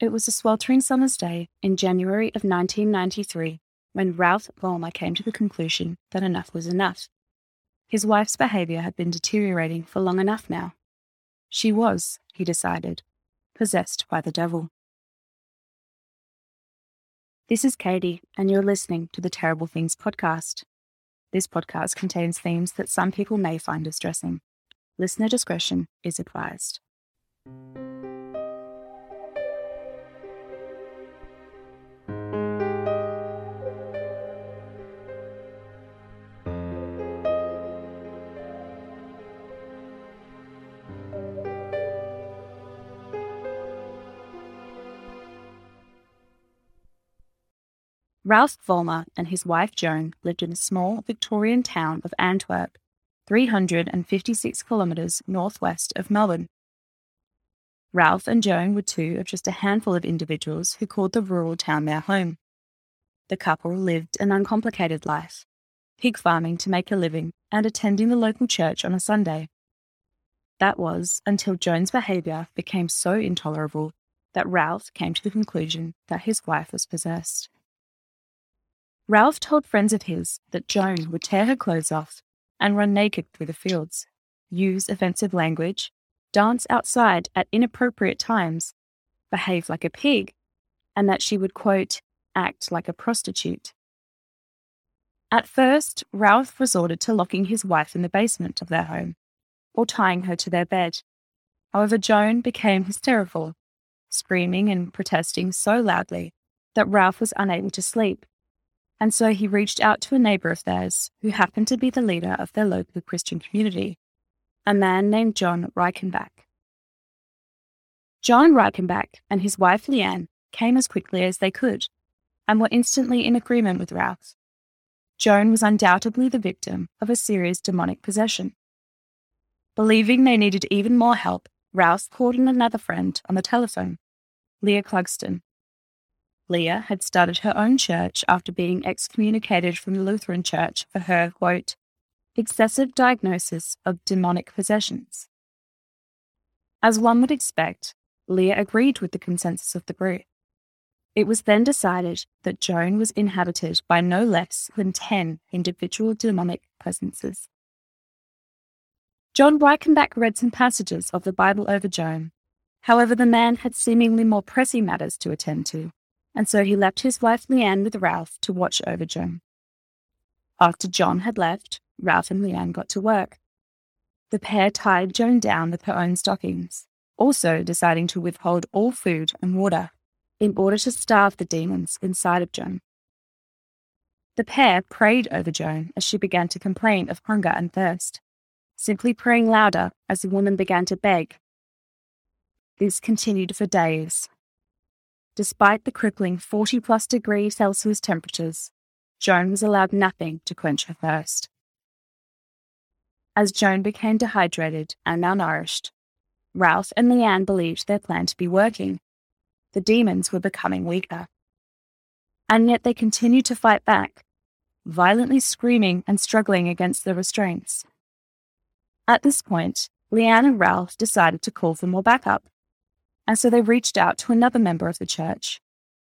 It was a sweltering summer's day in January of 1993 when Ralph Vollmer came to the conclusion that enough was enough. His wife's behaviour had been deteriorating for long enough now. She was, he decided, possessed by the devil. This is Katie, and you're listening to the Terrible Things podcast. This podcast contains themes that some people may find distressing. Listener discretion is advised. Ralph Vollmer and his wife Joan lived in a small Victorian town of Antwerp, 356 kilometres northwest of Melbourne. Ralph and Joan were two of just a handful of individuals who called the rural town their home. The couple lived an uncomplicated life, pig farming to make a living and attending the local church on a Sunday. That was until Joan's behaviour became so intolerable that Ralph came to the conclusion that his wife was possessed. Ralph told friends of his that Joan would tear her clothes off and run naked through the fields, use offensive language, dance outside at inappropriate times, behave like a pig, and that she would, quote, act like a prostitute. At first, Ralph resorted to locking his wife in the basement of their home or tying her to their bed. However, Joan became hysterical, screaming and protesting so loudly that Ralph was unable to sleep and so he reached out to a neighbor of theirs who happened to be the leader of their local Christian community, a man named John Reichenbach. John Reichenbach and his wife Leanne came as quickly as they could and were instantly in agreement with Ralph. Joan was undoubtedly the victim of a serious demonic possession. Believing they needed even more help, Ralph called in another friend on the telephone, Leah Clugston, Leah had started her own church after being excommunicated from the Lutheran Church for her, quote, excessive diagnosis of demonic possessions. As one would expect, Leah agreed with the consensus of the group. It was then decided that Joan was inhabited by no less than 10 individual demonic presences. John Reichenbach read some passages of the Bible over Joan. However, the man had seemingly more pressing matters to attend to and so he left his wife Leanne with Ralph to watch over Joan. After John had left, Ralph and Leanne got to work. The pair tied Joan down with her own stockings, also deciding to withhold all food and water in order to starve the demons inside of Joan. The pair prayed over Joan as she began to complain of hunger and thirst, simply praying louder as the woman began to beg. This continued for days, Despite the crippling 40 plus degree Celsius temperatures, Joan was allowed nothing to quench her thirst. As Joan became dehydrated and malnourished, Ralph and Leanne believed their plan to be working. The demons were becoming weaker. And yet they continued to fight back, violently screaming and struggling against the restraints. At this point, Leanne and Ralph decided to call for more backup and so they reached out to another member of the church,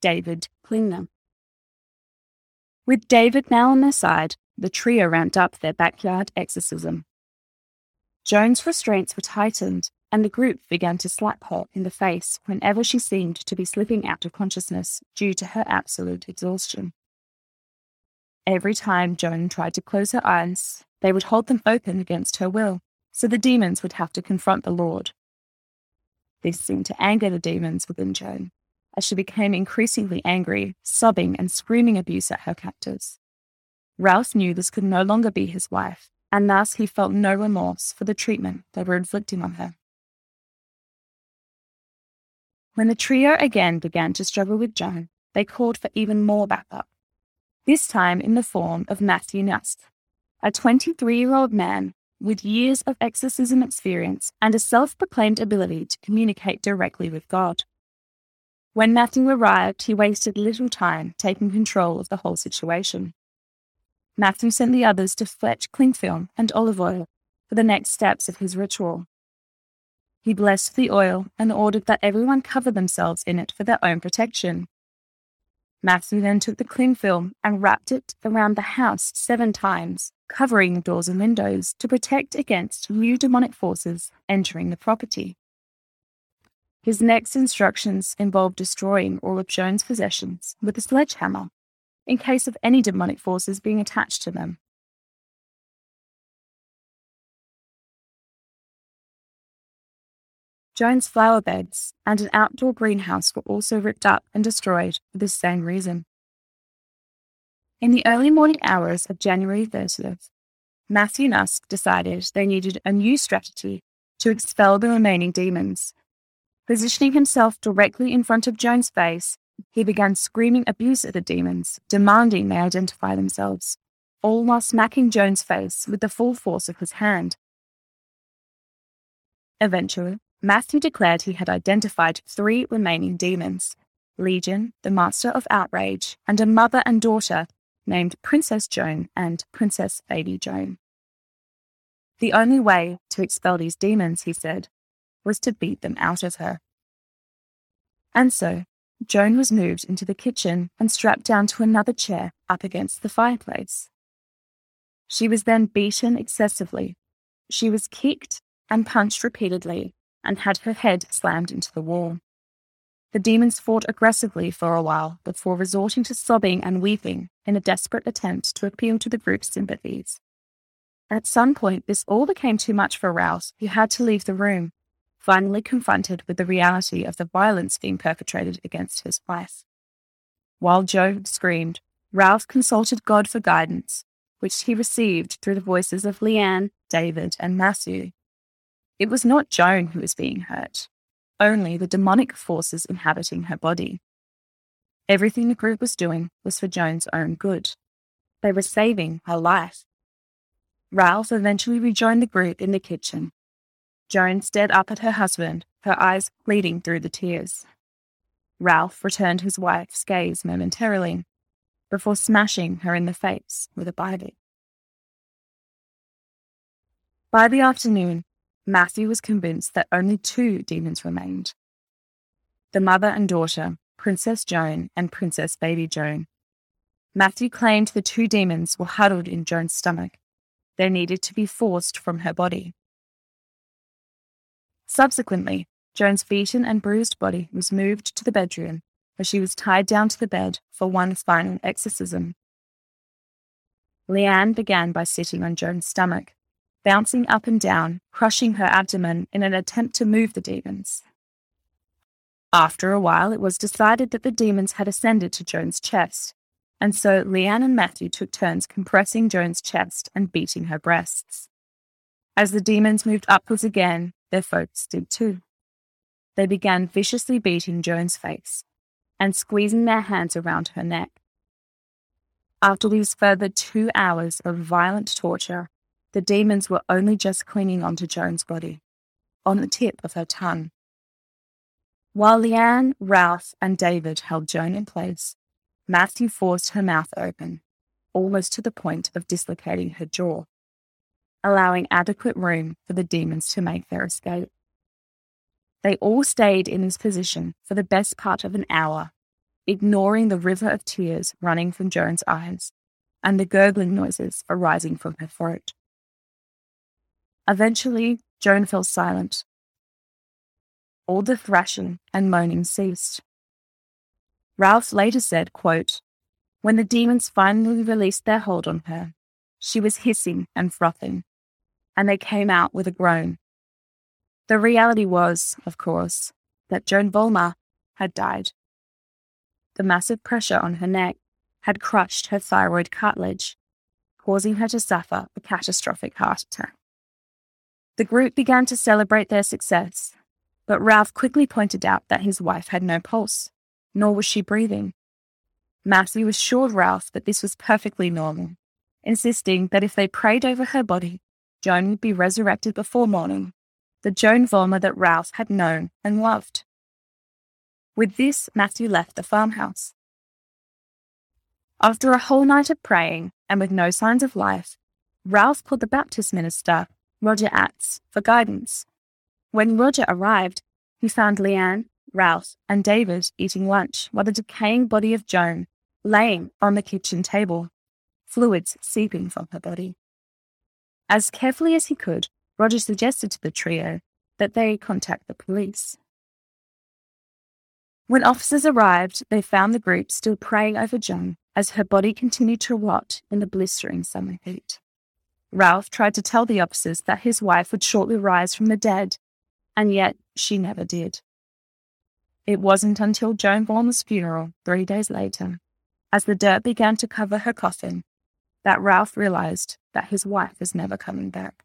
David Klingner. With David now on their side, the trio ramped up their backyard exorcism. Joan's restraints were tightened, and the group began to slap her in the face whenever she seemed to be slipping out of consciousness due to her absolute exhaustion. Every time Joan tried to close her eyes, they would hold them open against her will, so the demons would have to confront the Lord this seemed to anger the demons within Joan, as she became increasingly angry, sobbing and screaming abuse at her captors. Ralph knew this could no longer be his wife, and thus he felt no remorse for the treatment they were inflicting on her. When the trio again began to struggle with Joan, they called for even more backup, this time in the form of Matthew Nuss, a 23 year old man with years of exorcism experience and a self proclaimed ability to communicate directly with God. When Matthew arrived, he wasted little time taking control of the whole situation. Matthew sent the others to fetch cling film and olive oil for the next steps of his ritual. He blessed the oil and ordered that everyone cover themselves in it for their own protection. Matthew then took the cling film and wrapped it around the house seven times, covering the doors and windows to protect against new demonic forces entering the property. His next instructions involved destroying all of Joan's possessions with a sledgehammer, in case of any demonic forces being attached to them. Joan's flower beds and an outdoor greenhouse were also ripped up and destroyed for the same reason. In the early morning hours of January 30th, Matthew Nuss decided they needed a new strategy to expel the remaining demons. Positioning himself directly in front of Joan's face, he began screaming abuse at the demons, demanding they identify themselves, all while smacking Joan's face with the full force of his hand. Eventually, Matthew declared he had identified three remaining demons Legion, the Master of Outrage, and a mother and daughter named Princess Joan and Princess Baby Joan. The only way to expel these demons, he said, was to beat them out of her. And so, Joan was moved into the kitchen and strapped down to another chair up against the fireplace. She was then beaten excessively. She was kicked and punched repeatedly and had her head slammed into the wall. The demons fought aggressively for a while before resorting to sobbing and weeping in a desperate attempt to appeal to the group's sympathies. At some point, this all became too much for Rouse, who had to leave the room, finally confronted with the reality of the violence being perpetrated against his wife. While Joe screamed, Ralph consulted God for guidance, which he received through the voices of Leanne, David, and Matthew, it was not Joan who was being hurt, only the demonic forces inhabiting her body. Everything the group was doing was for Joan's own good. They were saving her life. Ralph eventually rejoined the group in the kitchen. Joan stared up at her husband, her eyes bleeding through the tears. Ralph returned his wife's gaze momentarily before smashing her in the face with a Bible. By the afternoon, Matthew was convinced that only two demons remained the mother and daughter, Princess Joan and Princess Baby Joan. Matthew claimed the two demons were huddled in Joan's stomach. They needed to be forced from her body. Subsequently, Joan's beaten and bruised body was moved to the bedroom, where she was tied down to the bed for one final exorcism. Leanne began by sitting on Joan's stomach, bouncing up and down, crushing her abdomen in an attempt to move the demons. After a while, it was decided that the demons had ascended to Joan's chest, and so Leanne and Matthew took turns compressing Joan's chest and beating her breasts. As the demons moved upwards again, their folks did too. They began viciously beating Joan's face and squeezing their hands around her neck. After these further two hours of violent torture, the demons were only just clinging onto Joan's body, on the tip of her tongue. While Leanne, Ralph, and David held Joan in place, Matthew forced her mouth open, almost to the point of dislocating her jaw, allowing adequate room for the demons to make their escape. They all stayed in this position for the best part of an hour, ignoring the river of tears running from Joan's eyes and the gurgling noises arising from her throat. Eventually, Joan fell silent. All the thrashing and moaning ceased. Ralph later said, quote, When the demons finally released their hold on her, she was hissing and frothing, and they came out with a groan. The reality was, of course, that Joan Vollmer had died. The massive pressure on her neck had crushed her thyroid cartilage, causing her to suffer a catastrophic heart attack. The group began to celebrate their success, but Ralph quickly pointed out that his wife had no pulse, nor was she breathing. Matthew assured Ralph that this was perfectly normal, insisting that if they prayed over her body, Joan would be resurrected before morning, the Joan Vollmer that Ralph had known and loved. With this, Matthew left the farmhouse. After a whole night of praying and with no signs of life, Ralph called the Baptist minister Roger Atts for guidance. When Roger arrived, he found Leanne, Ralph, and David eating lunch while the decaying body of Joan laying on the kitchen table, fluids seeping from her body. As carefully as he could, Roger suggested to the trio that they contact the police. When officers arrived, they found the group still praying over Joan as her body continued to rot in the blistering summer heat. Ralph tried to tell the officers that his wife would shortly rise from the dead, and yet she never did. It wasn't until Joan Vollmer's funeral, three days later, as the dirt began to cover her coffin, that Ralph realized that his wife was never coming back.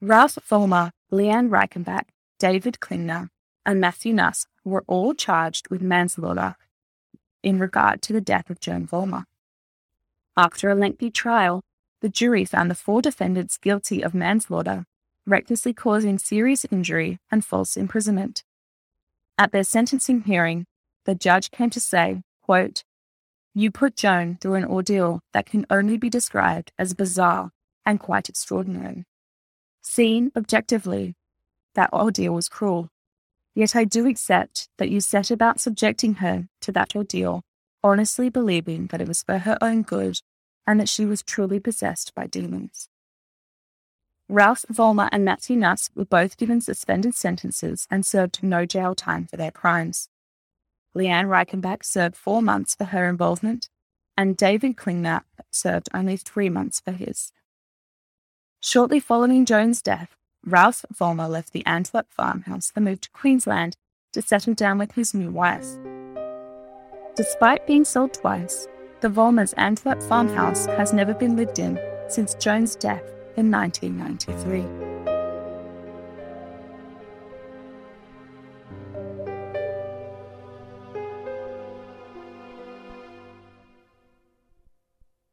Ralph Vollmer, Leanne Reichenbach, David Klingner, and Matthew Nuss were all charged with manslaughter in regard to the death of Joan Vollmer. After a lengthy trial, the jury found the four defendants guilty of manslaughter, recklessly causing serious injury, and false imprisonment. At their sentencing hearing, the judge came to say, quote, You put Joan through an ordeal that can only be described as bizarre and quite extraordinary. Seen objectively, that ordeal was cruel. Yet I do accept that you set about subjecting her to that ordeal, honestly believing that it was for her own good and that she was truly possessed by demons. Ralph Vollmer and Matthew Nuss were both given suspended sentences and served no jail time for their crimes. Leanne Reichenbach served four months for her involvement, and David Klingner served only three months for his. Shortly following Joan's death, Ralph Vollmer left the Antwerp farmhouse and moved to Queensland to settle down with his new wife. Despite being sold twice, the Vollmers' Antwerp farmhouse has never been lived in since Joan's death in 1993.